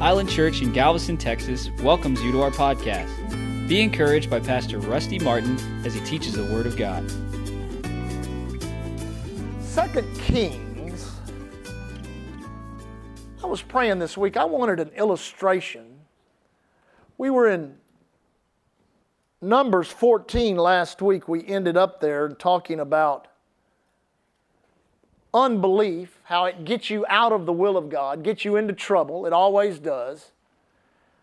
Island Church in Galveston, Texas welcomes you to our podcast. Be encouraged by Pastor Rusty Martin as he teaches the Word of God. Second Kings. I was praying this week. I wanted an illustration. We were in Numbers 14 last week. We ended up there talking about unbelief, how it gets you out of the will of God, gets you into trouble. It always does.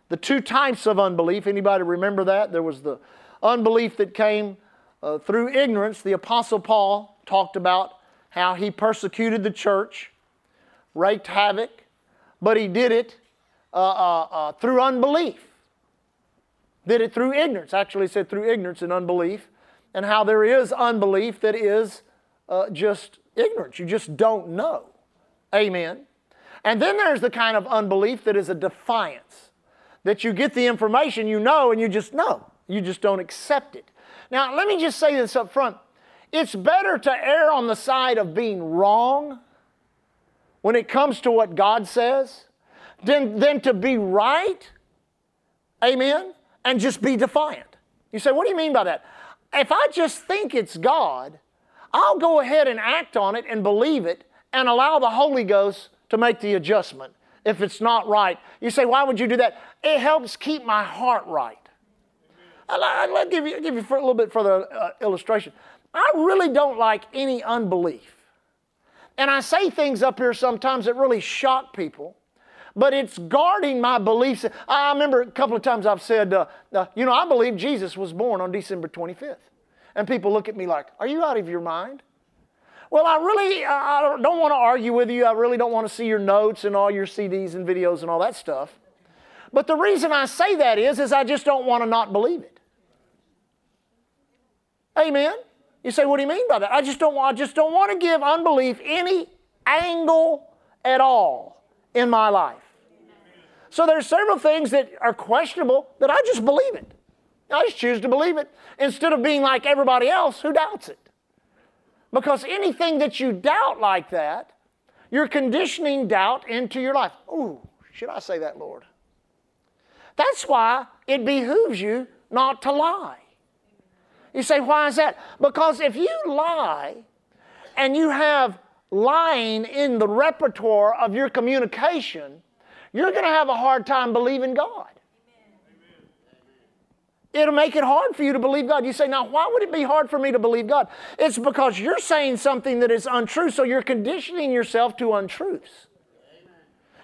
The two types of unbelief, anybody remember that? There was the unbelief that came uh, through ignorance. The Apostle Paul talked about how he persecuted the church, wreaked havoc, but he did it uh, uh, uh through unbelief. Did it through ignorance. Actually, said through ignorance and unbelief, and how there is unbelief that is uh, just ignorance. You just don't know. Amen. And then there's the kind of unbelief that is a defiance, that you get the information you know and you just know. You just don't accept it. Now, let me just say this up front. It's better to err on the side of being wrong when it comes to what God says than, than to be right, amen, and just be defiant. You say, what do you mean by that? If I just think it's God, I'll go ahead and act on it and believe it and allow the Holy Ghost to make the adjustment if it's not right. You say, why would you do that? It helps keep my heart right. I'll, give you, give you a little bit further uh, illustration. I really don't like any unbelief. And I say things up here sometimes that really shock people, but it's guarding my beliefs. I remember a couple of times I've said, uh, uh, you know, I believe Jesus was born on December 25th. And people look at me like, Are you out of your mind? Well, I really I don't want to argue with you. I really don't want to see your notes and all your CDs and videos and all that stuff. But the reason I say that is, is I just don't want to not believe it. Amen. You say, what do you mean by that? I just don't, want, I just don't want to give unbelief any angle at all in my life. So there's several things that are questionable that I just believe it. I just choose to believe it instead of being like everybody else who doubts it. Because anything that you doubt like that, you're conditioning doubt into your life. Ooh, should I say that, Lord? That's why it behooves you not to lie. You say, why is that? Because if you lie and you have lying in the repertoire of your communication, you're going to have a hard time believing God. It'll make it hard for you to believe God. You say, now, why would it be hard for me to believe God? It's because you're saying something that is untrue, so you're conditioning yourself to untruths.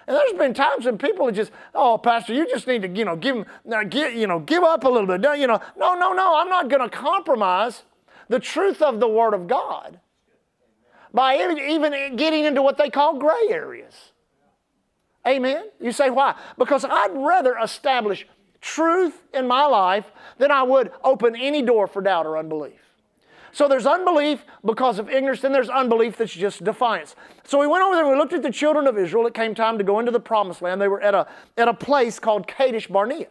And there's been times when people are just, oh, Pastor, you just need to, you know, give, give, you know, give up a little bit. You know, no, no, no, I'm not going to compromise the truth of the Word of God by even getting into what they call gray areas. Amen? You say, why? Because I'd rather establish truth in my life than I would open any door for doubt or unbelief. So there's unbelief because of ignorance, then there's unbelief that's just defiance. So we went over there and we looked at the children of Israel. It came time to go into the promised land. They were at a, at a place called Kadesh Barnea.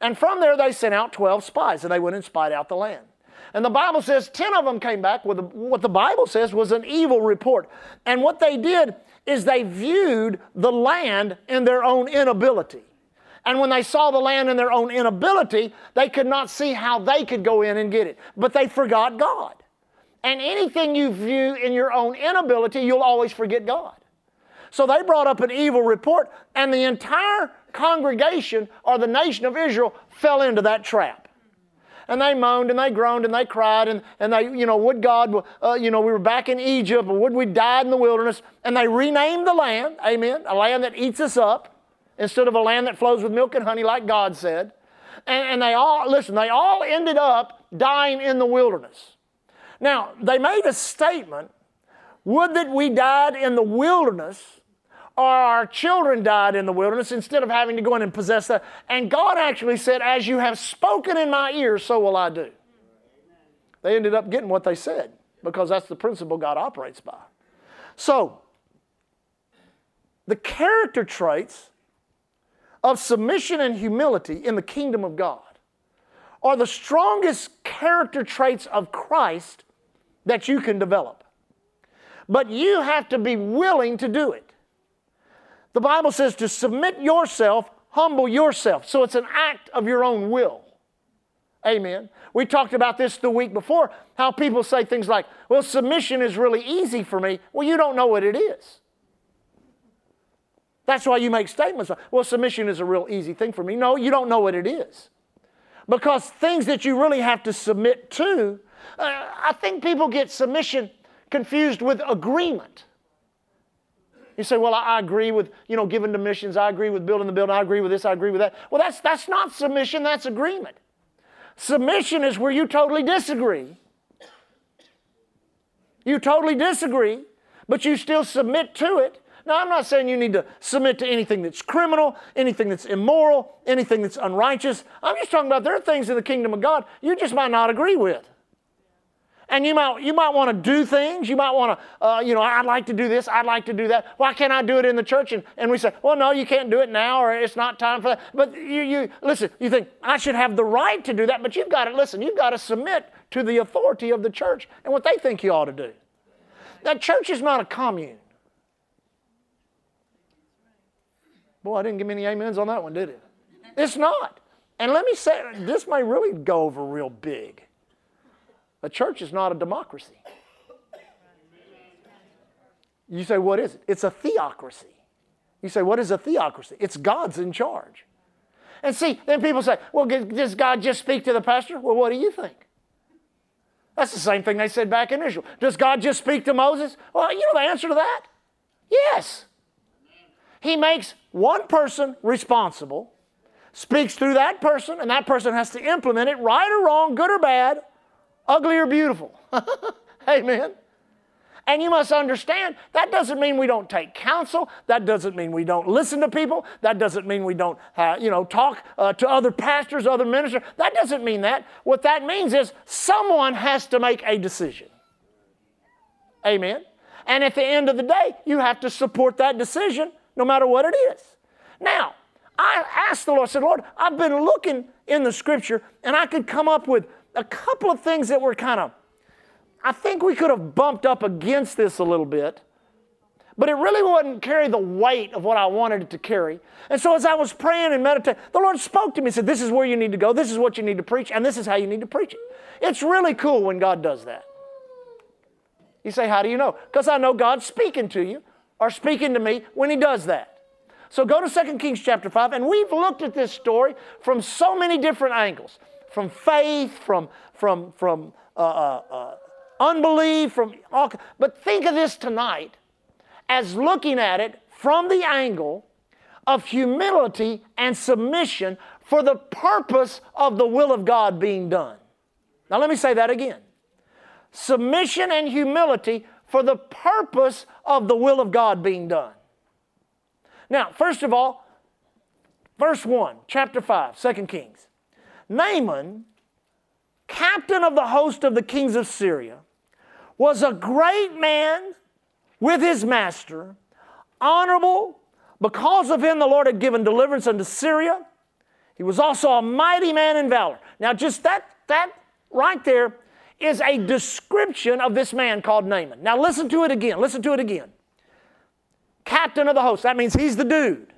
And from there they sent out 12 spies and they went and spied out the land. And the Bible says 10 of them came back with what the Bible says was an evil report. And what they did is they viewed the land in their own inability. And when they saw the land in their own inability, they could not see how they could go in and get it. But they forgot God. And anything you view in your own inability, you'll always forget God. So they brought up an evil report, and the entire congregation or the nation of Israel fell into that trap. And they moaned and they groaned and they cried and, and they, you know, would God, uh, you know, we were back in Egypt, or would we die in the wilderness? And they renamed the land, amen, a land that eats us up instead of a land that flows with milk and honey, like God said. And, and they all, listen, they all ended up dying in the wilderness. Now, they made a statement would that we died in the wilderness or our children died in the wilderness instead of having to go in and possess that. And God actually said, As you have spoken in my ears, so will I do. They ended up getting what they said because that's the principle God operates by. So, the character traits of submission and humility in the kingdom of God are the strongest character traits of Christ that you can develop. But you have to be willing to do it. The Bible says to submit yourself, humble yourself. So it's an act of your own will. Amen. We talked about this the week before how people say things like, well, submission is really easy for me. Well, you don't know what it is. That's why you make statements well, submission is a real easy thing for me. No, you don't know what it is. Because things that you really have to submit to, uh, I think people get submission confused with agreement. You say, well, I agree with, you know, giving to missions. I agree with building the building. I agree with this. I agree with that. Well, that's, that's not submission. That's agreement. Submission is where you totally disagree. You totally disagree, but you still submit to it. Now, I'm not saying you need to submit to anything that's criminal, anything that's immoral, anything that's unrighteous. I'm just talking about there are things in the kingdom of God you just might not agree with. And you might, you might want to do things. You might want to, uh, you know, I'd like to do this. I'd like to do that. Why can't I do it in the church? And, and we say, well, no, you can't do it now or it's not time for that. But you, you, listen, you think, I should have the right to do that. But you've got to, listen, you've got to submit to the authority of the church and what they think you ought to do. That church is not a commune. Boy, I didn't give any amens on that one, did it? It's not. And let me say, this may really go over real big. A church is not a democracy. You say, what is it? It's a theocracy. You say, what is a theocracy? It's God's in charge. And see, then people say, well, does God just speak to the pastor? Well, what do you think? That's the same thing they said back in Israel. Does God just speak to Moses? Well, you know the answer to that? Yes. He makes one person responsible, speaks through that person, and that person has to implement it, right or wrong, good or bad, ugly or beautiful. Amen. And you must understand that doesn't mean we don't take counsel. That doesn't mean we don't listen to people. That doesn't mean we don't, uh, you know, talk uh, to other pastors, other ministers. That doesn't mean that. What that means is someone has to make a decision. Amen. And at the end of the day, you have to support that decision no matter what it is. Now, I asked the Lord, I said, Lord, I've been looking in the scripture and I could come up with a couple of things that were kind of, I think we could have bumped up against this a little bit, but it really wouldn't carry the weight of what I wanted it to carry. And so as I was praying and meditating, the Lord spoke to me and said, This is where you need to go, this is what you need to preach, and this is how you need to preach it. It's really cool when God does that. You say, How do you know? Because I know God's speaking to you or speaking to me when He does that. So go to 2 Kings chapter 5, and we've looked at this story from so many different angles from faith, from, from, from uh, uh, uh, unbelief, from all. But think of this tonight as looking at it from the angle of humility and submission for the purpose of the will of God being done. Now, let me say that again submission and humility for the purpose of the will of God being done. Now, first of all, verse 1, chapter 5, 2 Kings. Naaman, captain of the host of the kings of Syria, was a great man with his master, honorable. Because of him, the Lord had given deliverance unto Syria. He was also a mighty man in valor. Now, just that, that right there is a description of this man called Naaman. Now, listen to it again. Listen to it again. Captain of the host. That means he's the dude.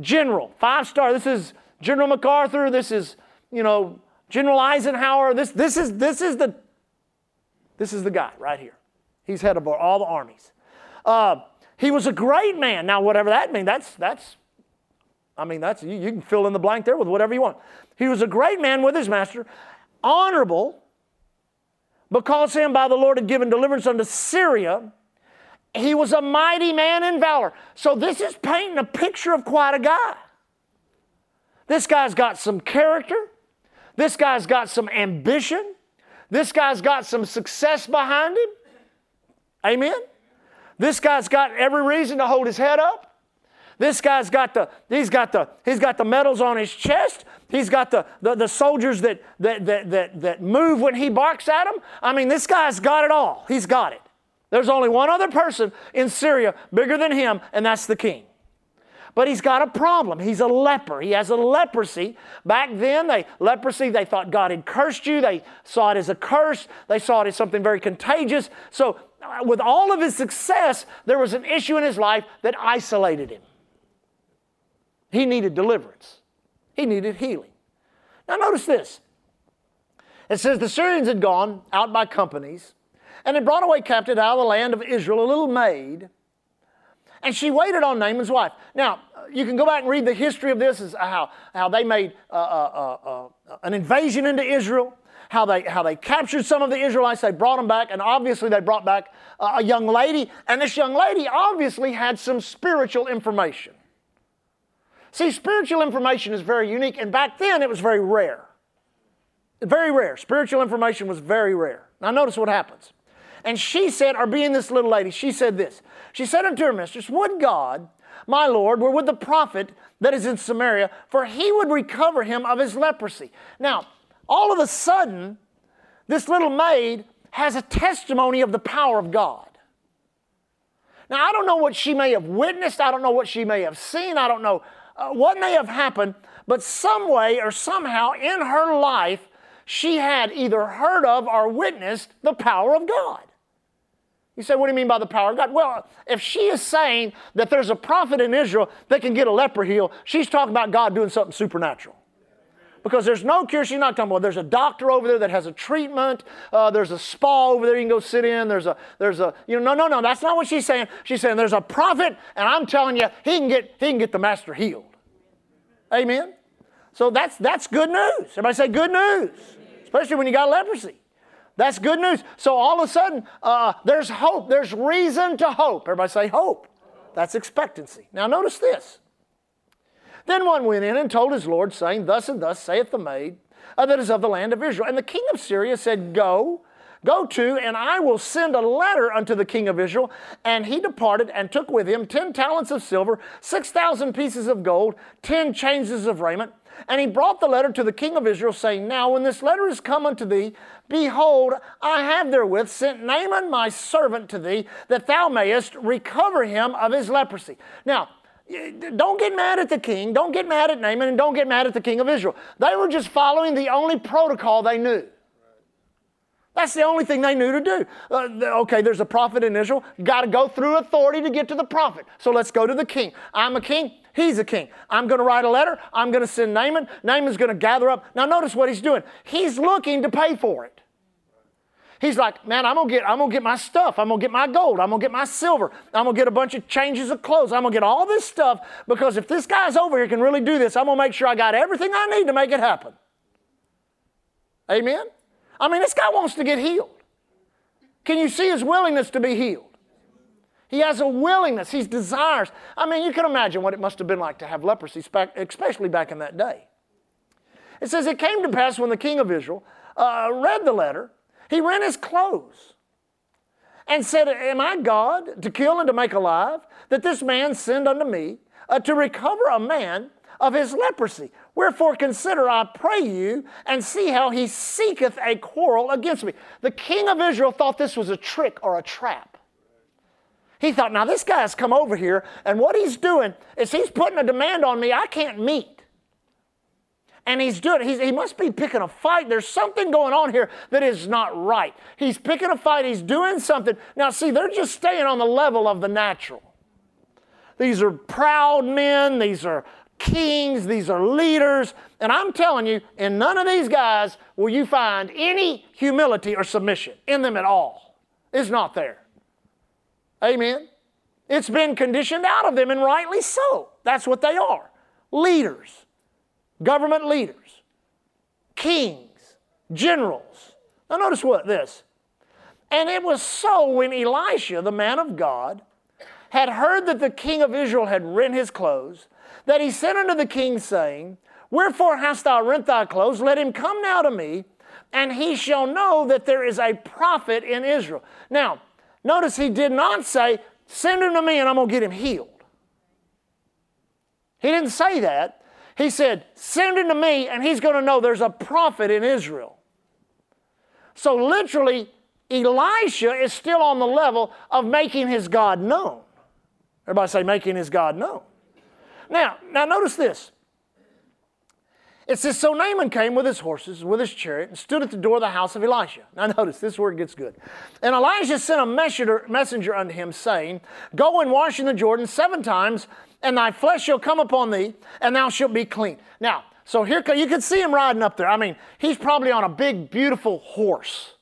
General, five star. This is General MacArthur, this is, you know, General Eisenhower. This, this, is, this, is, the, this is the guy right here. He's head of all the armies. Uh, he was a great man. Now, whatever that means, that's, that's I mean, that's, you, you can fill in the blank there with whatever you want. He was a great man with his master, honorable, because him by the Lord had given deliverance unto Syria. He was a mighty man in valor. So this is painting a picture of quite a guy. This guy's got some character. This guy's got some ambition. This guy's got some success behind him. Amen. This guy's got every reason to hold his head up. This guy's got the, he's got the, he's got the medals on his chest. He's got the, the, the soldiers that, that, that, that, that move when he barks at them. I mean, this guy's got it all. He's got it. There's only one other person in Syria bigger than him, and that's the king. But he's got a problem. He's a leper. He has a leprosy. Back then, they leprosy, they thought God had cursed you. They saw it as a curse. They saw it as something very contagious. So uh, with all of his success, there was an issue in his life that isolated him. He needed deliverance, he needed healing. Now, notice this. It says the Syrians had gone out by companies and had brought away captive out of the land of Israel a little maid, and she waited on Naaman's wife. Now, you can go back and read the history of this, is how, how they made uh, uh, uh, uh an invasion into Israel how they, how they captured some of the Israelites, they brought them back, and obviously they brought back a young lady, and this young lady obviously had some spiritual information. See, spiritual information is very unique, and back then it was very rare. Very rare. Spiritual information was very rare. Now, notice what happens. And she said, or being this little lady, she said this. She said unto her mistress, Would God, my Lord, were with the prophet that is in Samaria, for he would recover him of his leprosy. Now, all of a sudden, this little maid has a testimony of the power of God. Now, I don't know what she may have witnessed. I don't know what she may have seen. I don't know uh, what may have happened, but some way or somehow in her life, she had either heard of or witnessed the power of God. You say, what do you mean by the power of God? Well, if she is saying that there's a prophet in Israel that can get a leper healed, she's talking about God doing something supernatural because there's no cure. She's not talking about. There's a doctor over there that has a treatment. Uh, there's a spa over there you can go sit in. There's a there's a you know no no no. That's not what she's saying. She's saying there's a prophet, and I'm telling you, he can get he can get the master healed. Amen. So that's that's good news. Everybody say good news, especially when you got leprosy. That's good news. So all of a sudden, uh, there's hope. There's reason to hope. Everybody say hope. That's expectancy. Now notice this. Then one went in and told his Lord, saying, Thus and thus saith the maid uh, that is of the land of Israel. And the king of Syria said, Go, go to, and I will send a letter unto the king of Israel. And he departed and took with him ten talents of silver, six thousand pieces of gold, ten changes of raiment. And he brought the letter to the king of Israel, saying, Now when this letter is come unto thee, behold, I have therewith sent Naaman my servant to thee, that thou mayest recover him of his leprosy. Now, don't get mad at the king, don't get mad at Naaman, and don't get mad at the king of Israel. They were just following the only protocol they knew. That's the only thing they knew to do. Uh, okay, there's a prophet in Israel. Got to go through authority to get to the prophet. So let's go to the king. I'm a king. He's a king. I'm going to write a letter. I'm going to send Naaman. Naaman's going to gather up. Now, notice what he's doing. He's looking to pay for it. He's like, man, I'm gonna get, I'm gonna get my stuff. I'm gonna get my gold. I'm gonna get my silver. I'm gonna get a bunch of changes of clothes. I'm gonna get all this stuff because if this guy's over here can really do this, I'm gonna make sure I got everything I need to make it happen. Amen? I mean, this guy wants to get healed. Can you see his willingness to be healed? He has a willingness, he desires. I mean, you can imagine what it must have been like to have leprosy, especially back in that day. It says, It came to pass when the king of Israel uh, read the letter he rent his clothes and said, Am I God to kill and to make alive? That this man send unto me uh, to recover a man of his leprosy. Wherefore consider, I pray you, and see how he seeketh a quarrel against me. The king of Israel thought this was a trick or a trap. He thought, now this guy's come over here, and what he's doing is he's putting a demand on me I can't meet. And he's doing he's, he must be picking a fight. There's something going on here that is not right. He's picking a fight. He's doing something. Now see they're just staying on the level of the natural. These are proud men. These are kings these are leaders. And i'm telling you in none of these guys will you find any humility or submission in them at all. It's not there. Amen. It's been conditioned out of them and rightly so. That's what they are. Leaders. Government leaders, kings, generals. Now, notice what this. And it was so when Elisha, the man of God, had heard that the king of Israel had rent his clothes, that he sent unto the king, saying, Wherefore hast thou rent thy clothes? Let him come now to me, and he shall know that there is a prophet in Israel. Now, notice he did not say, Send him to me and I'm going to get him healed. He didn't say that. He said, Send him to me, and he's going to know there's a prophet in Israel. So, literally, Elisha is still on the level of making his God known. Everybody say, making his God known. Now, now notice this. It says, So Naaman came with his horses, with his chariot, and stood at the door of the house of Elisha. Now notice, this word gets good. And Elijah sent a messenger, messenger unto him, saying, Go and wash in the Jordan seven times, and thy flesh shall come upon thee, and thou shalt be clean. Now, so here you can see him riding up there. I mean, he's probably on a big, beautiful horse.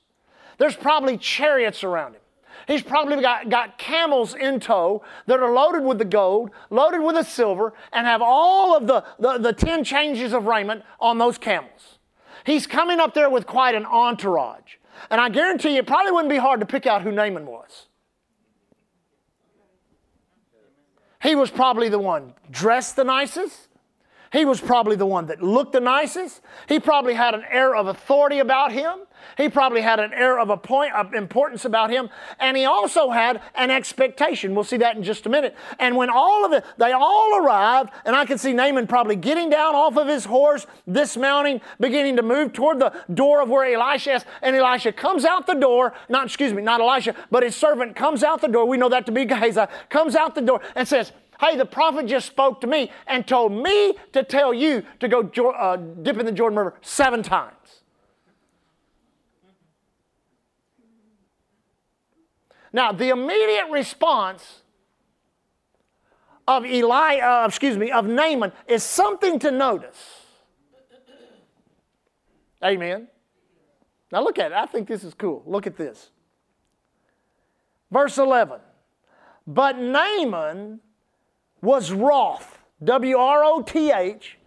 There's probably chariots around him. He's probably got, got camels in tow that are loaded with the gold, loaded with the silver, and have all of the, the, the 10 changes of raiment on those camels. He's coming up there with quite an entourage. And I guarantee you, it probably wouldn't be hard to pick out who Naaman was. He was probably the one dressed the nicest, he was probably the one that looked the nicest. He probably had an air of authority about him. He probably had an air of point of importance about him. And he also had an expectation. We'll see that in just a minute. And when all of it, they all arrived, and I can see Naaman probably getting down off of his horse, dismounting, beginning to move toward the door of where Elisha is. And Elisha comes out the door, not, excuse me, not Elisha, but his servant comes out the door. We know that to be Gehazi, comes out the door and says, Hey, the prophet just spoke to me and told me to tell you to go uh, dip in the Jordan River seven times. Now, the immediate response of Eli, uh, excuse me, of Naaman is something to notice. Amen. Now look at it. I think this is cool. Look at this. Verse 11. But Naaman was wroth, W R O T H,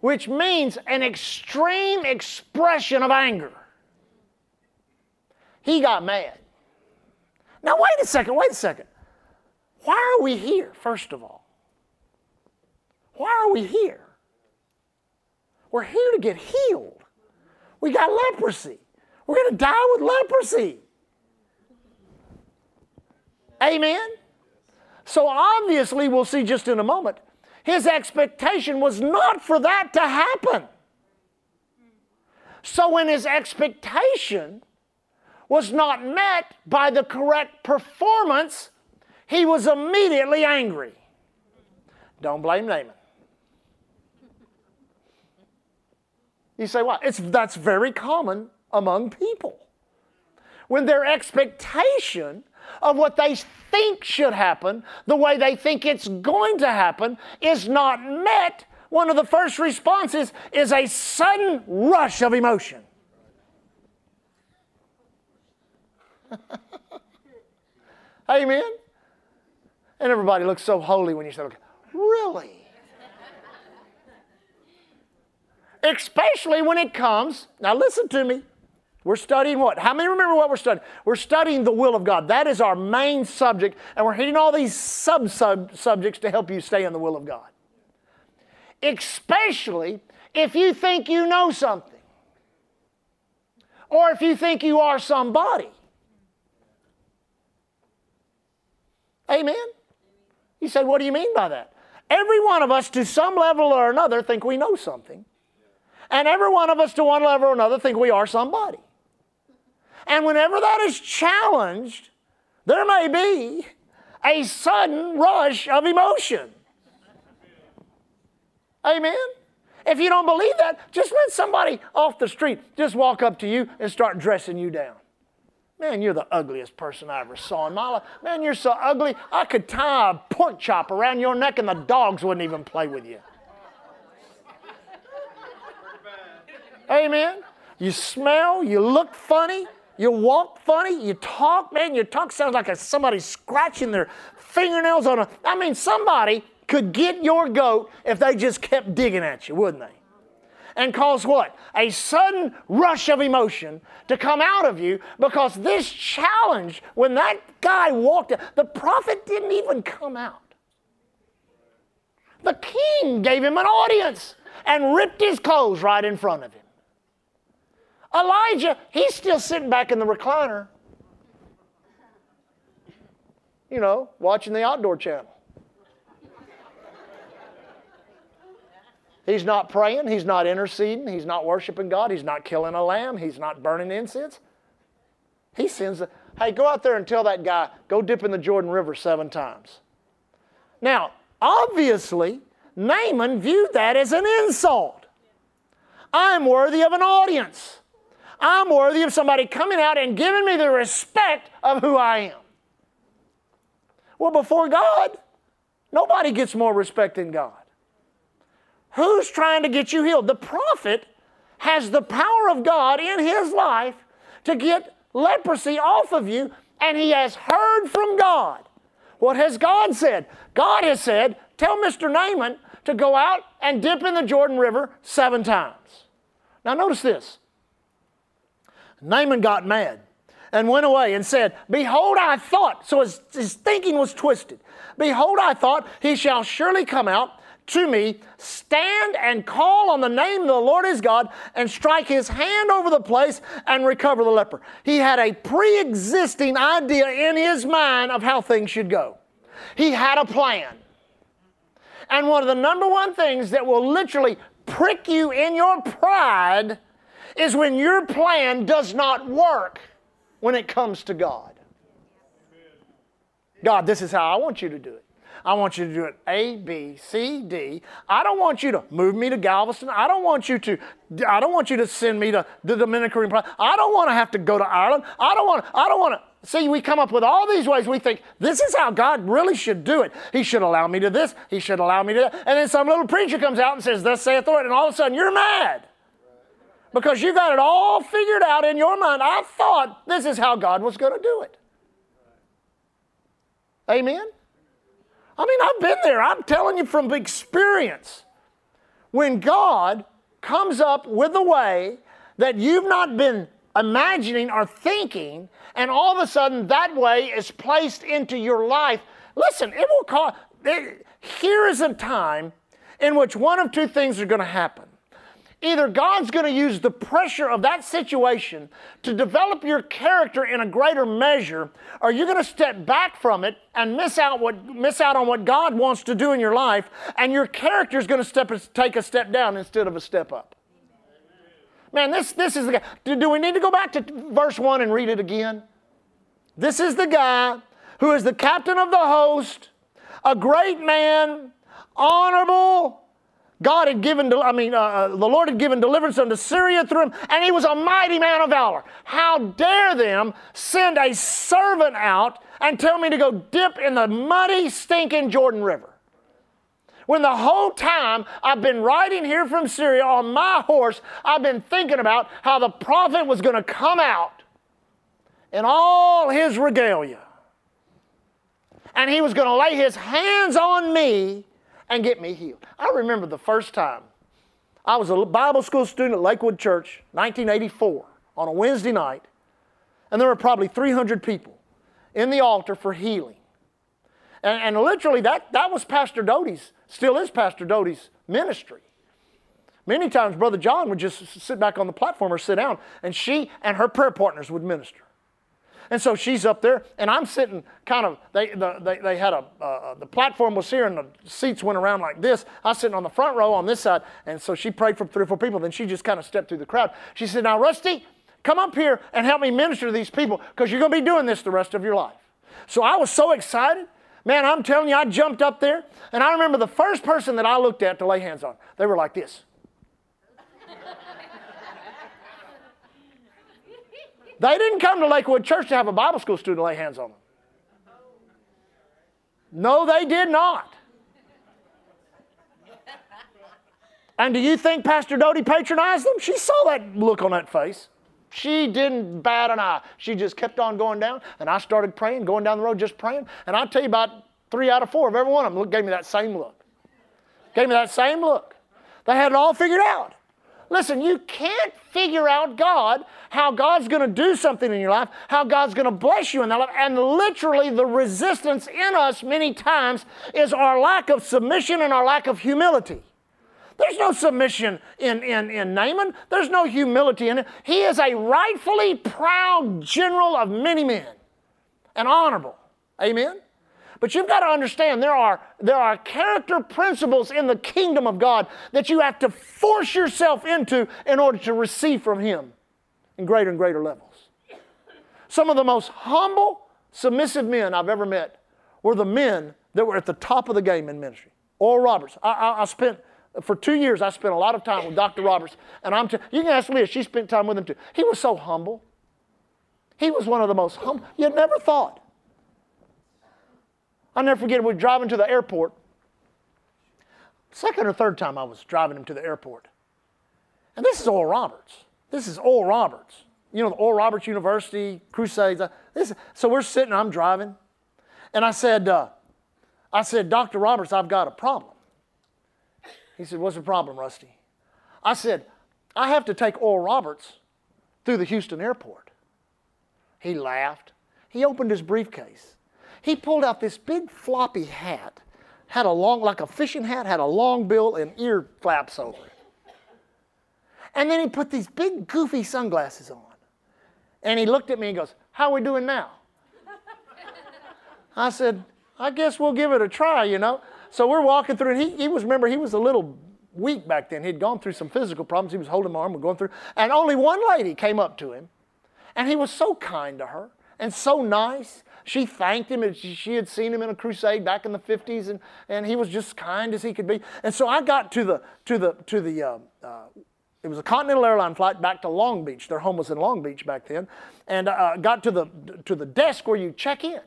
which means an extreme expression of anger. He got mad. Now, wait a second, wait a second. Why are we here, first of all? Why are we here? We're here to get healed. We got leprosy. We're going to die with leprosy. Amen? So obviously, we'll see just in a moment, his expectation was not for that to happen. So when his expectation was not met by the correct performance, he was immediately angry. Don't blame Naaman. You say, well, it's, that's very common among people. When their expectation of what they think should happen, the way they think it's going to happen, is not met, one of the first responses is a sudden rush of emotion. Amen? And everybody looks so holy when you say, really? Especially when it comes, now listen to me, we're studying what? How many remember what we're studying? We're studying the will of God. That is our main subject, and we're hitting all these sub sub subjects to help you stay in the will of God. Especially if you think you know something, or if you think you are somebody. Amen? You say, what do you mean by that? Every one of us, to some level or another, think we know something. And every one of us, to one level or another, think we are somebody. And whenever that is challenged, there may be a sudden rush of emotion. Amen? If you don't believe that, just let somebody off the street just walk up to you and start dressing you down. Man, you're the ugliest person I ever saw in my life. Man, you're so ugly, I could tie a pork chop around your neck and the dogs wouldn't even play with you. Amen? You smell, you look funny, you walk funny. You talk, man. Your talk sounds like a, somebody scratching their fingernails on a. I mean, somebody could get your goat if they just kept digging at you, wouldn't they? And cause what? A sudden rush of emotion to come out of you because this challenge, when that guy walked, the prophet didn't even come out. The king gave him an audience and ripped his clothes right in front of him. Elijah, he's still sitting back in the recliner, you know, watching the outdoor channel. He's not praying, he's not interceding, he's not worshiping God, he's not killing a lamb, he's not burning incense. He sends, a, hey, go out there and tell that guy, go dip in the Jordan River seven times. Now, obviously, Naaman viewed that as an insult. I'm worthy of an audience. I'm worthy of somebody coming out and giving me the respect of who I am. Well, before God, nobody gets more respect than God. Who's trying to get you healed? The prophet has the power of God in his life to get leprosy off of you, and he has heard from God. What has God said? God has said, Tell Mr. Naaman to go out and dip in the Jordan River seven times. Now, notice this Naaman got mad and went away and said, Behold, I thought, so his, his thinking was twisted. Behold, I thought, he shall surely come out to me, stand and call on the name of the Lord his God, and strike his hand over the place and recover the leper. He had a pre existing idea in his mind of how things should go. He had a plan. And one of the number one things that will literally prick you in your pride is when your plan does not work when it comes to God. God, this is how I want you to do it. I want you to do it A, B, C, D. I don't want you to move me to Galveston. I don't want you to, I don't want you to send me to the Dominican Republic. I don't want to have to go to Ireland. I don't want I don't want to. See, we come up with all these ways. We think this is how God really should do it. He should allow me to this. He should allow me to that. And then some little preacher comes out and says, Thus saith the Lord. And all of a sudden you're mad because you got it all figured out in your mind. I thought this is how God was going to do it. Amen? I mean, I've been there. I'm telling you from experience. When God comes up with a way that you've not been imagining or thinking, and all of a sudden that way is placed into your life, listen, it will cause. Here is a time in which one of two things are going to happen. Either God's going to use the pressure of that situation to develop your character in a greater measure, or you're going to step back from it and miss out, what, miss out on what God wants to do in your life, and your character is going to step, take a step down instead of a step up. Man, this, this is the guy. Do, do we need to go back to verse 1 and read it again? This is the guy who is the captain of the host, a great man, honorable, God had given, I mean, uh, uh, the Lord had given deliverance unto Syria through him, and he was a mighty man of valor. How dare them send a servant out and tell me to go dip in the muddy, stinking Jordan River? When the whole time I've been riding here from Syria on my horse, I've been thinking about how the prophet was going to come out in all his regalia. And he was going to lay his hands on me and get me healed. I remember the first time I was a Bible school student at Lakewood Church, 1984, on a Wednesday night, and there were probably 300 people in the altar for healing. And, and literally, that, that was Pastor Dodie's, still is Pastor Dodie's ministry. Many times, Brother John would just sit back on the platform or sit down, and she and her prayer partners would minister. And so she's up there, and I'm sitting kind of, they, the, they, they had a, uh, the platform was here, and the seats went around like this. I was sitting on the front row on this side, and so she prayed for three or four people. Then she just kind of stepped through the crowd. She said, Now, Rusty, come up here and help me minister to these people because you're going to be doing this the rest of your life. So I was so excited. Man, I'm telling you, I jumped up there, and I remember the first person that I looked at to lay hands on, they were like this. They didn't come to Lakewood Church to have a Bible school student lay hands on them. No, they did not. And do you think Pastor Dodie patronized them? She saw that look on that face. She didn't bat an eye. She just kept on going down, and I started praying, going down the road just praying. And I'll tell you about three out of four of every one of them gave me that same look. Gave me that same look. They had it all figured out. Listen, you can't figure out God, how God's going to do something in your life, how God's going to bless you in that life. And literally, the resistance in us many times is our lack of submission and our lack of humility. There's no submission in, in, in Naaman. There's no humility in it. He is a rightfully proud general of many men and honorable. Amen? But you've got to understand there are, there are character principles in the kingdom of God that you have to force yourself into in order to receive from Him in greater and greater levels. Some of the most humble, submissive men I've ever met were the men that were at the top of the game in ministry. Oral Roberts. I, I, I spent For two years, I spent a lot of time with Dr. Roberts, and I'm t- you can ask Leah, she spent time with him too. He was so humble. He was one of the most humble. You never thought. I'll never forget, we were driving to the airport. Second or third time I was driving him to the airport. And this is Oral Roberts. This is Oral Roberts. You know, the Oral Roberts University, Crusades. uh, This, so we're sitting, I'm driving. And I said, uh, I said, Dr. Roberts, I've got a problem. He said, What's the problem, Rusty? I said, I have to take Oral Roberts through the Houston airport. He laughed. He opened his briefcase. He pulled out this big floppy hat, had a long, like a fishing hat, had a long bill and ear flaps over it. And then he put these big goofy sunglasses on. And he looked at me and goes, How are we doing now? I said, I guess we'll give it a try, you know. So we're walking through, and he, he was, remember, he was a little weak back then. He'd gone through some physical problems. He was holding my arm, we're going through. And only one lady came up to him, and he was so kind to her and so nice. She thanked him, she had seen him in a crusade back in the 50s, and, and he was just kind as he could be. And so I got to the, to the, to the, uh, uh, it was a Continental Airline flight back to Long Beach. Their home was in Long Beach back then. And uh, got to the, to the desk where you check in.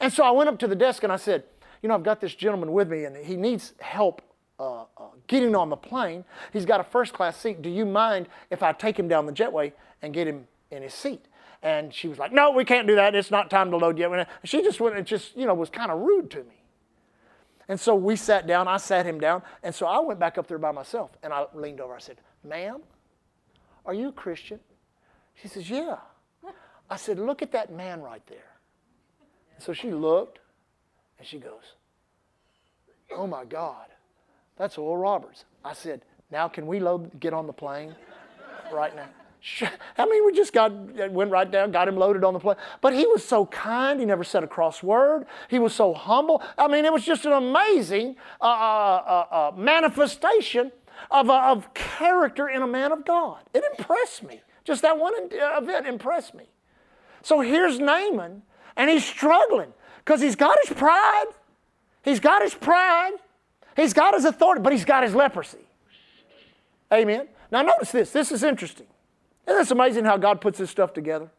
And so I went up to the desk and I said, You know, I've got this gentleman with me and he needs help uh, uh, getting on the plane. He's got a first class seat. Do you mind if I take him down the jetway and get him in his seat? And she was like, No, we can't do that. It's not time to load yet. And she just went and just, you know, was kind of rude to me. And so we sat down, I sat him down, and so I went back up there by myself and I leaned over. I said, Ma'am, are you a Christian? She says, Yeah. I said, Look at that man right there. So she looked and she goes, Oh my God, that's Oral Roberts. I said, Now can we load, get on the plane right now? I mean, we just got went right down, got him loaded on the plane. But he was so kind. He never said a cross word. He was so humble. I mean, it was just an amazing uh, uh, uh, uh manifestation of, uh, of character in a man of God. It impressed me. Just that one event impressed me. So here's Naaman, and he's struggling because he's got his pride. He's got his pride. He's got his authority, but he's got his leprosy. Amen. Now, notice this. This is interesting. Isn't this amazing how God puts this stuff together?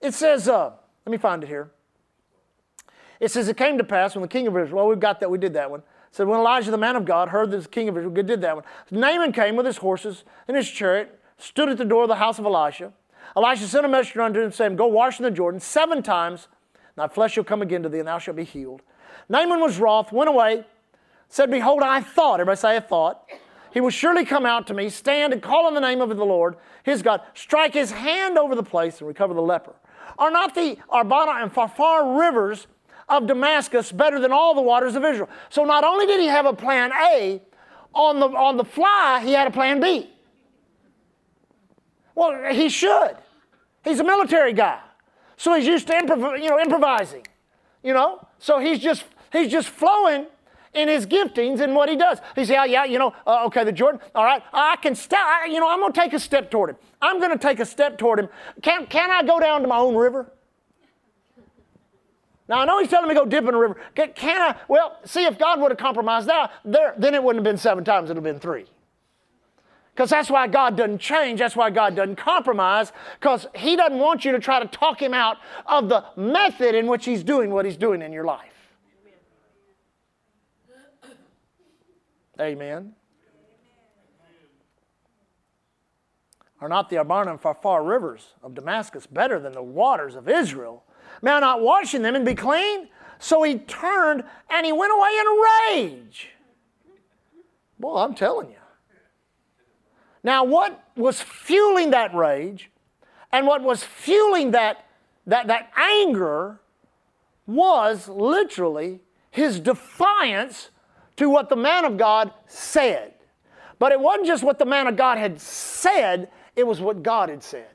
It says, uh, let me find it here. It says, It came to pass when the king of Israel, well, we've got that, we did that one. Said, When Elijah the man of God heard that the king of Israel did that one, Naaman came with his horses and his chariot, stood at the door of the house of Elisha. Elisha sent a messenger unto him, saying, Go wash in the Jordan seven times, thy flesh shall come again to thee, and thou shalt be healed. Naaman was wroth, went away, said, Behold, I thought, everybody say, I thought, he will surely come out to me, stand and call on the name of the Lord, his God, strike his hand over the place and recover the leper. Are not the Abana and Pharpar rivers of Damascus better than all the waters of Israel? So not only did he have a plan A, on the, on the fly, he had a plan B. Well, he should. He's a military guy. So he's used to improv- you know, improvising. You know? So he's just he's just flowing in his giftings and what he does. He says, yeah, yeah, you know, uh, okay, the Jordan, all right, I can step, you know, I'm going to take a step toward him. I'm going to take a step toward him. Can, can I go down to my own river? Now, I know he's telling me to go dip in a river. Can, can I? Well, see, if God would have compromised that, there, then it wouldn't have been seven times, it would have been three. Because that's why God doesn't change. That's why God doesn't compromise. Because He doesn't want you to try to talk Him out of the method in which He's doing what He's doing in your life. Amen. Are not the Abana and Pharpar rivers of Damascus better than the waters of Israel? May I not wash in them and be clean? So he turned and he went away in a rage. Boy, I'm telling you. Now, what was fueling that rage and what was fueling that, that, that anger was literally his defiance to what the man of God said. But it wasn't just what the man of God had said, it was what God had said.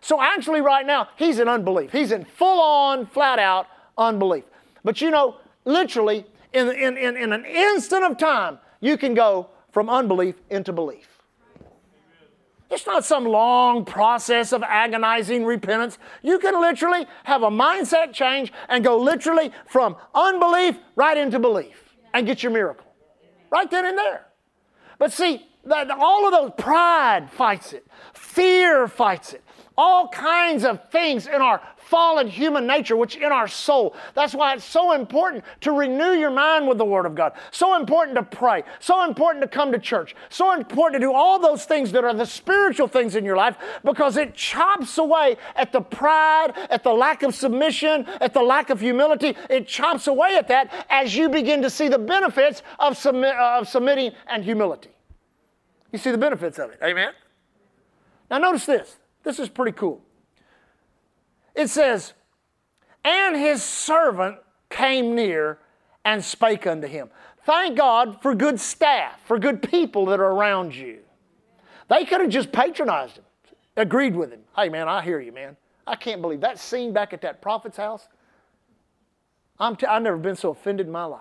So actually, right now, he's in unbelief. He's in full on, flat out unbelief. But you know, literally, in, in, in, in an instant of time, you can go from unbelief into belief. It's not some long process of agonizing repentance. You can literally have a mindset change and go literally from unbelief right into belief. And get your miracle. Right then and there. But see, all of those, pride fights it, fear fights it, all kinds of things in our fallen human nature, which in our soul. That's why it's so important to renew your mind with the Word of God. So important to pray. So important to come to church. So important to do all those things that are the spiritual things in your life because it chops away at the pride, at the lack of submission, at the lack of humility. It chops away at that as you begin to see the benefits of, submit, of submitting and humility. You see the benefits of it. Amen? Now, notice this. This is pretty cool. It says, And his servant came near and spake unto him. Thank God for good staff, for good people that are around you. They could have just patronized him, agreed with him. Hey, man, I hear you, man. I can't believe that scene back at that prophet's house. I'm t- I've never been so offended in my life.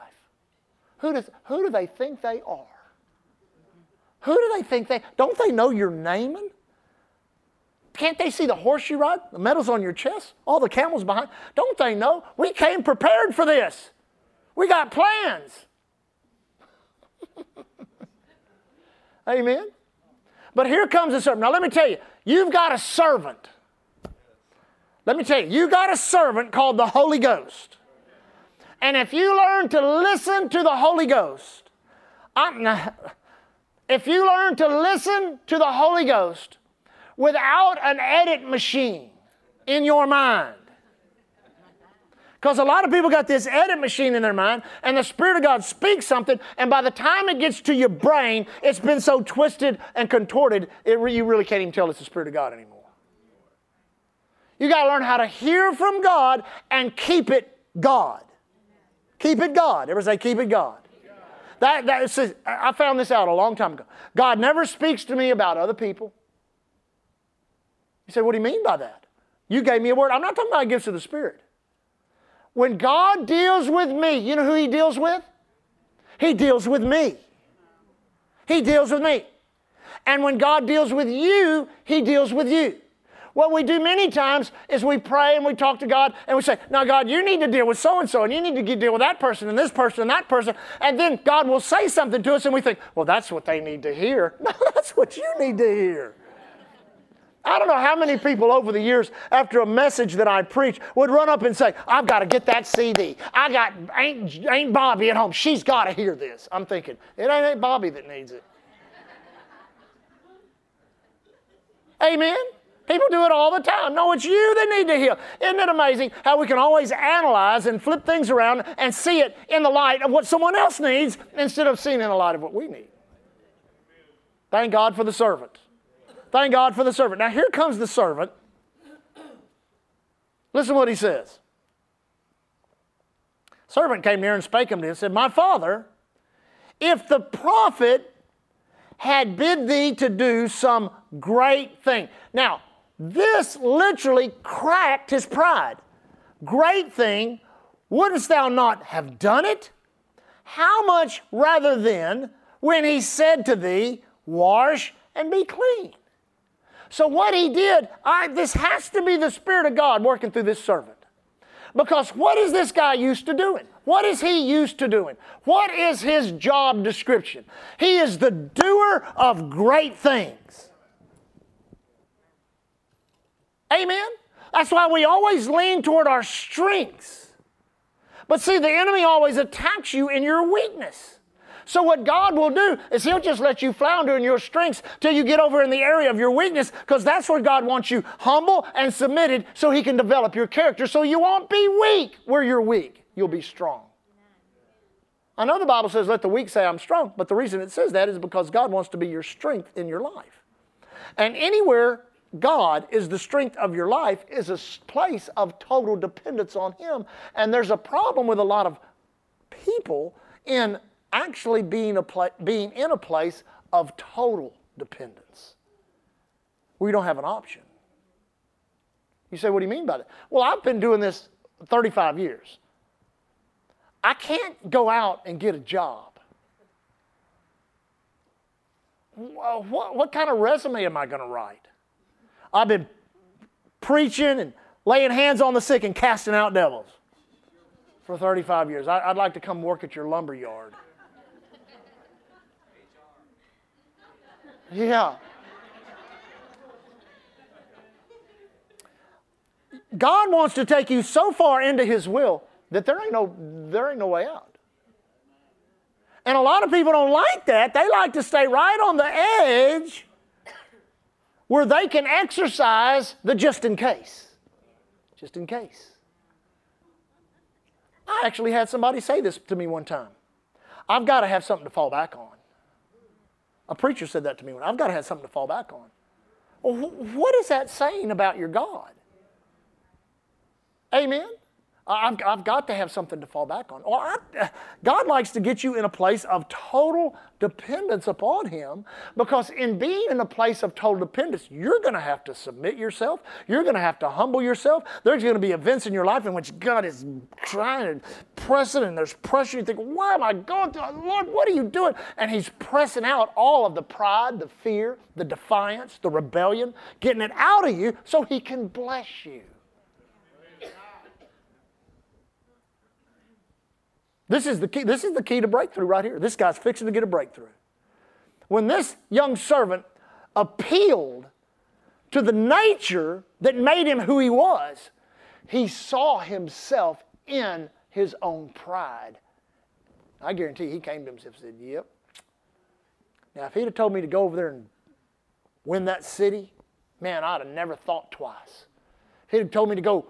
Who, does, who do they think they are? Who do they think they? Don't they know you're Naaman? Can't they see the horse you ride? The medals on your chest? All the camels behind? Don't they know? We came prepared for this. We got plans. Amen. But here comes a servant. Now, let me tell you, you've got a servant. Let me tell you, you got a servant called the Holy Ghost. And if you learn to listen to the Holy Ghost, I'm, not, if you learn to listen to the Holy Ghost, without an edit machine in your mind. Because a lot of people got this edit machine in their mind, and the Spirit of God speaks something, and by the time it gets to your brain, it's been so twisted and contorted, it, you really can't even tell it's the Spirit of God anymore. You got to learn how to hear from God and keep it God. Keep it God. Everybody say, keep it God. That, that, I found this out a long time ago. God never speaks to me about other people. You say, what do you mean by that? You gave me a word. I'm not talking about gifts of the Spirit. When God deals with me, you know who He deals with? He deals with me. He deals with me. And when God deals with you, He deals with you. What we do many times is we pray and we talk to God and we say, Now, God, you need to deal with so and so, and you need to deal with that person and this person and that person. And then God will say something to us, and we think, Well, that's what they need to hear. No, that's what you need to hear. I don't know how many people over the years, after a message that I preach, would run up and say, I've got to get that CD. I got, ain't, ain't Bobby at home. She's got to hear this. I'm thinking, it ain't Bobby that needs it. Amen? People do it all the time. No, it's you that need to hear. Isn't it amazing how we can always analyze and flip things around and see it in the light of what someone else needs instead of seeing in the light of what we need? Thank God for the servant. Thank God for the servant. Now, here comes the servant. Listen what he says. Servant came near and spake unto him and said, My father, if the prophet had bid thee to do some great thing. Now, this literally cracked his pride. Great thing, wouldst thou not have done it? How much rather then, when he said to thee, Wash and be clean? So, what he did, I, this has to be the Spirit of God working through this servant. Because what is this guy used to doing? What is he used to doing? What is his job description? He is the doer of great things. Amen? That's why we always lean toward our strengths. But see, the enemy always attacks you in your weakness. So, what God will do is He'll just let you flounder in your strengths till you get over in the area of your weakness, because that's where God wants you humble and submitted so He can develop your character. So you won't be weak where you're weak, you'll be strong. I know the Bible says, let the weak say I'm strong, but the reason it says that is because God wants to be your strength in your life. And anywhere God is the strength of your life is a place of total dependence on Him. And there's a problem with a lot of people in actually being, a being in a place of total dependence. We don't have an option. You say, what do you mean by that? Well, I've been doing this 35 years. I can't go out and get a job. What, what kind of resume am I going to write? I've been preaching and laying hands on the sick and casting out devils for 35 years. I, would like to come work at your lumber yard. Yeah. God wants to take you so far into His will that there ain't no, there ain't no way out. And a lot of people don't like that. They like to stay right on the edge where they can exercise the just in case. Just in case. I actually had somebody say this to me one time. I've got to have something to fall back on. A preacher said that to me. I've got to have something to fall back on. Well, what is that saying about your God? Amen? I've, I've got to have something to fall back on. I, God likes to get you in a place of total dependence upon Him because, in being in a place of total dependence, you're going to have to submit yourself. You're going to have to humble yourself. There's going to be events in your life in which God is trying and pressing, and there's pressure. You think, why am I going through? Lord, what are you doing? And He's pressing out all of the pride, the fear, the defiance, the rebellion, getting it out of you so He can bless you. This is the key, this is the key to breakthrough right here. This guy's fixing to get a breakthrough. When this young servant appealed to the nature that made him who he was, he saw himself in his own pride. I guarantee he came to himself and said, Yep. Now, if he'd have told me to go over there and win that city, man, I'd have never thought twice. If he'd have told me to go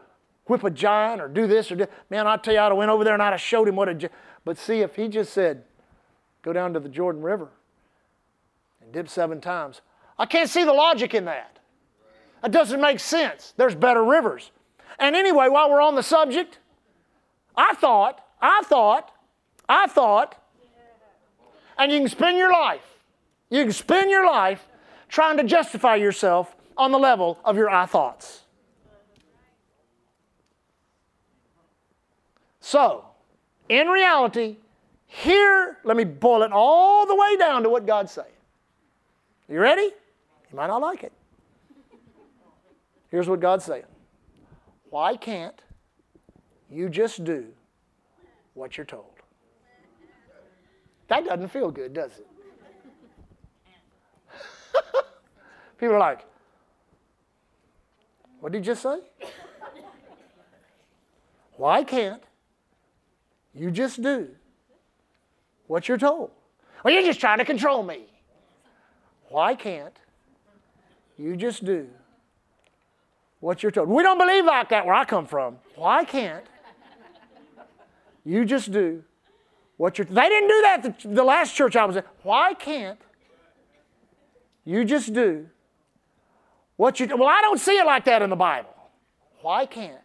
whip a giant or do this or do, man, I tell you, I'd have went over there and I'd have showed him what a. But see, if he just said, go down to the Jordan River and dip seven times, I can't see the logic in that. It doesn't make sense. There's better rivers. And anyway, while we're on the subject, I thought, I thought, I thought, and you can spend your life, you can spend your life trying to justify yourself on the level of your I thoughts. So, in reality, here, let me boil it all the way down to what God's saying. You ready? You might not like it. Here's what God's saying Why can't you just do what you're told? That doesn't feel good, does it? People are like, What did you just say? Why can't you just do what you're told. Well, you're just trying to control me. Why can't you just do what you're told? We don't believe like that where I come from. Why can't you just do what you're They didn't do that the, the last church I was in. Why can't you just do what you Well, I don't see it like that in the Bible. Why can't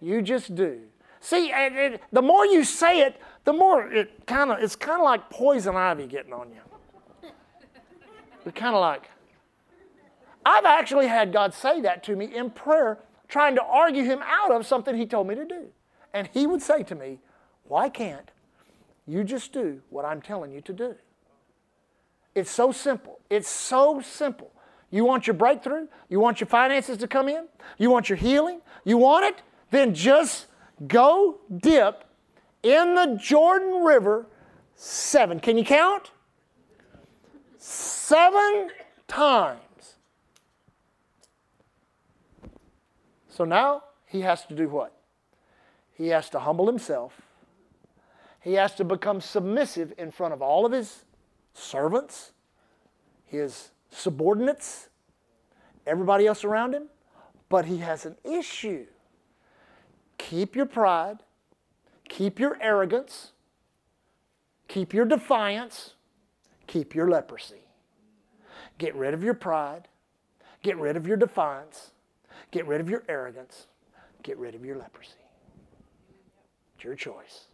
you just do See, it, it, the more you say it, the more it kind of it's kind of like poison ivy getting on you. It's kind of like I've actually had God say that to me in prayer, trying to argue him out of something he told me to do. And he would say to me, "Why can't you just do what I'm telling you to do?" It's so simple. It's so simple. You want your breakthrough? You want your finances to come in? You want your healing? You want it? Then just Go dip in the Jordan River seven. Can you count? Seven times. So now he has to do what? He has to humble himself. He has to become submissive in front of all of his servants, his subordinates, everybody else around him. But he has an issue. Keep your pride, keep your arrogance, keep your defiance, keep your leprosy. Get rid of your pride, get rid of your defiance, get rid of your arrogance, get rid of your leprosy. It's your choice.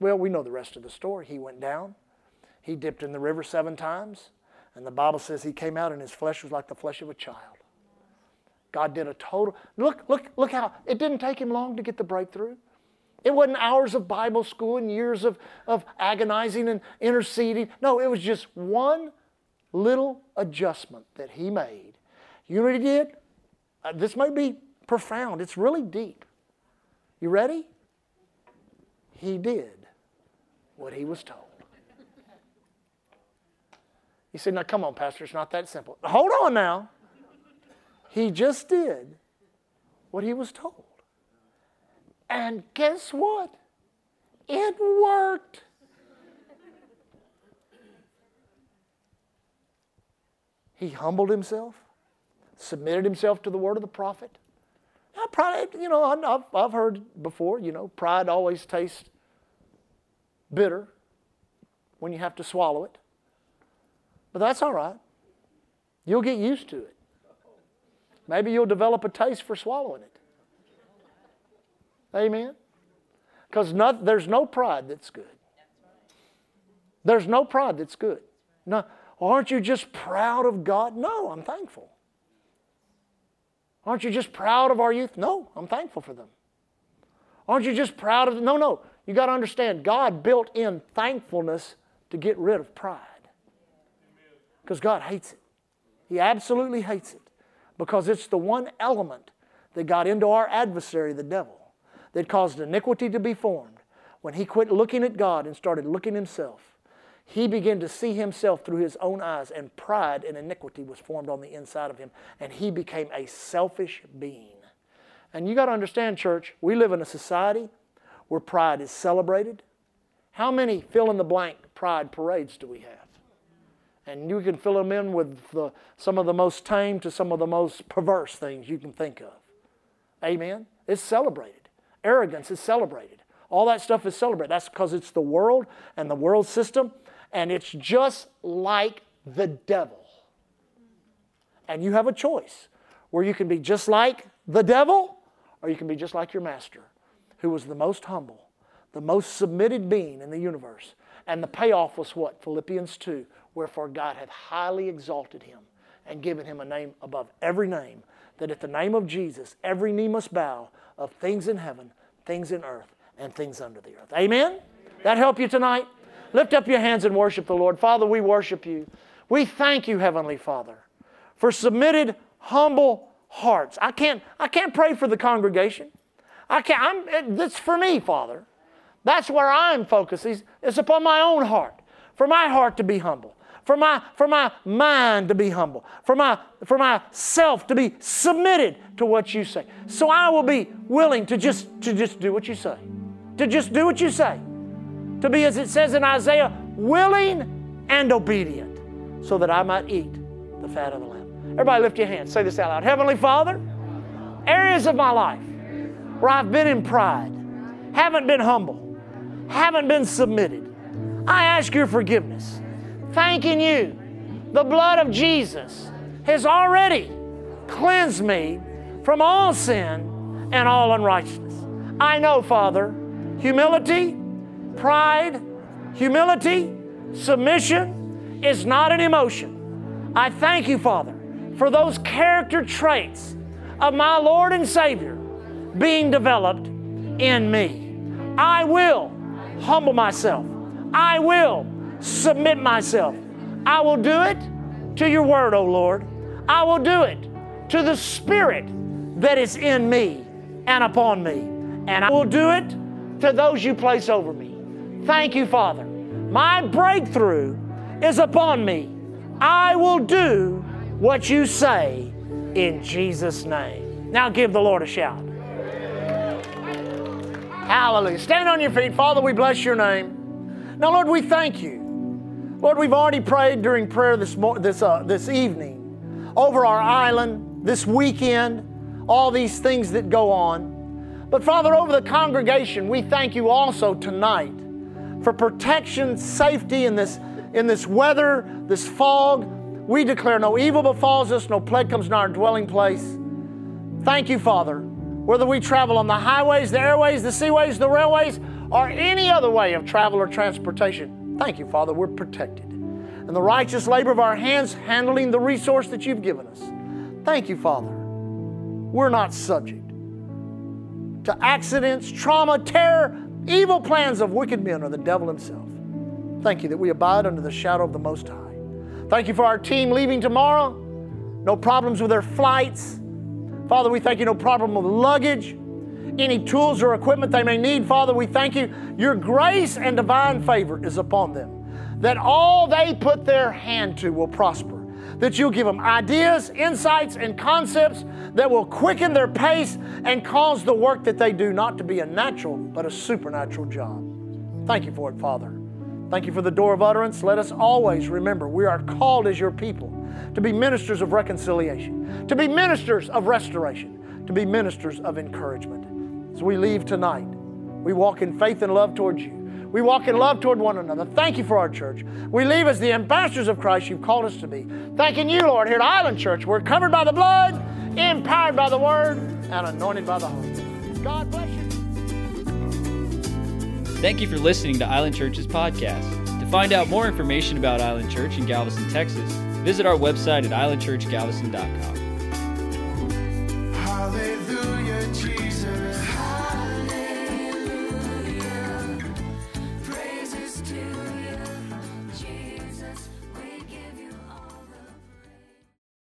Well, we know the rest of the story. He went down, he dipped in the river seven times, and the Bible says he came out and his flesh was like the flesh of a child. God did a total, look, look, look how, it didn't take him long to get the breakthrough. It wasn't hours of Bible school and years of, of agonizing and interceding. No, it was just one little adjustment that he made. You know what he did? Uh, this may be profound, it's really deep. You ready? He did what he was told. You said, now come on, Pastor, it's not that simple. Hold on now. He just did what he was told. And guess what? It worked. He humbled himself, submitted himself to the word of the prophet. Now, pride, you know, I've, I've heard before, you know, pride always tastes bitter when you have to swallow it. But that's all right. You'll get used to it. Maybe you'll develop a taste for swallowing it. Amen? Because there's no pride that's good. There's no pride that's good. No, aren't you just proud of God? No, I'm thankful. Aren't you just proud of our youth? No, I'm thankful for them. Aren't you just proud of them? No, no. You got to understand, God built in thankfulness to get rid of pride. Because God hates it. He absolutely hates it. Because it's the one element that got into our adversary, the devil, that caused iniquity to be formed. When he quit looking at God and started looking himself, he began to see himself through his own eyes, and pride and iniquity was formed on the inside of him, and he became a selfish being. And you got to understand, church, we live in a society where pride is celebrated. How many fill in the blank pride parades do we have? And you can fill them in with the, some of the most tame to some of the most perverse things you can think of. Amen? It's celebrated. Arrogance is celebrated. All that stuff is celebrated. That's because it's the world and the world system, and it's just like the devil. And you have a choice where you can be just like the devil or you can be just like your master, who was the most humble, the most submitted being in the universe. And the payoff was what? Philippians 2 Wherefore God hath highly exalted him and given him a name above every name, that at the name of Jesus every knee must bow of things in heaven, things in earth, and things under the earth. Amen? Amen. That help you tonight? Lift up your hands and worship the Lord. Father, we worship you. We thank you, Heavenly Father, for submitted, humble hearts. I can't, I can't pray for the congregation. I can't, I'm, it's for me, Father. That's where I'm focused. It's upon my own heart, for my heart to be humble for my, for my mind to be humble, for, my, for myself to be submitted to what you say. So I will be willing to just, to just do what you say, to just do what you say, to be, as it says in Isaiah, willing and obedient, so that I might eat the fat of the lamb. Everybody lift your hands. Say this out loud. Heavenly Father, areas of my life where I've been in pride, haven't been humble, haven't been submitted, I ask your forgiveness thanking you. The blood of Jesus has already cleansed me from all sin and all unrighteousness. I know, Father, humility, pride, humility, submission is not an emotion. I thank you, Father, for those character traits of my Lord and Savior being developed in me. I will humble myself. I will submit myself. I will do it to your word, O Lord. I will do it to the Spirit that is in me and upon me. And I will do it to those you place over me. Thank you, Father. My breakthrough is upon me. I will do what you say in Jesus' name. Now give the Lord a shout. Hallelujah. Stand on your feet. Father, we bless your name. Now, Lord, we thank you Lord, we've already prayed during prayer this, this, uh, this evening over our island, this weekend, all these things that go on. But Father, over the congregation, we thank you also tonight for protection, safety in this, in this weather, this fog. We declare no evil befalls us, no plague comes near our dwelling place. Thank you, Father. Whether we travel on the highways, the airways, the seaways, the railways, or any other way of travel or transportation, Thank you, Father, we're protected. And the righteous labor of our hands handling the resource that you've given us. Thank you, Father. We're not subject to accidents, trauma, terror, evil plans of wicked men or the devil himself. Thank you that we abide under the shadow of the Most High. Thank you for our team leaving tomorrow. No problems with their flights. Father, we thank you, no problem with luggage. Any tools or equipment they may need. Father, we thank you. Your grace and divine favor is upon them, that all they put their hand to will prosper that you'll give them ideas, insights, and concepts that will quicken their pace and cause the work that they do not to be a natural, but a supernatural job. Thank you for it, Father. Thank you for the door of utterance. Let us always remember we are called as your people to be ministers of reconciliation, to be ministers of restoration, to be ministers of encouragement. As we leave tonight, we walk in faith and love towards you. We walk in love toward one another. Thank you for our church. We leave as the ambassadors of Christ you've called us to be. Thanking you, Lord, here at Island Church. We're covered by the blood, empowered by the word, and anointed by the Holy Spirit. God bless you. Thank you for listening to Island Church's podcast. To find out more information about Island Church in Galveston, Texas, visit our website at islandchurchgalveston.com. Hallelujah, Jesus.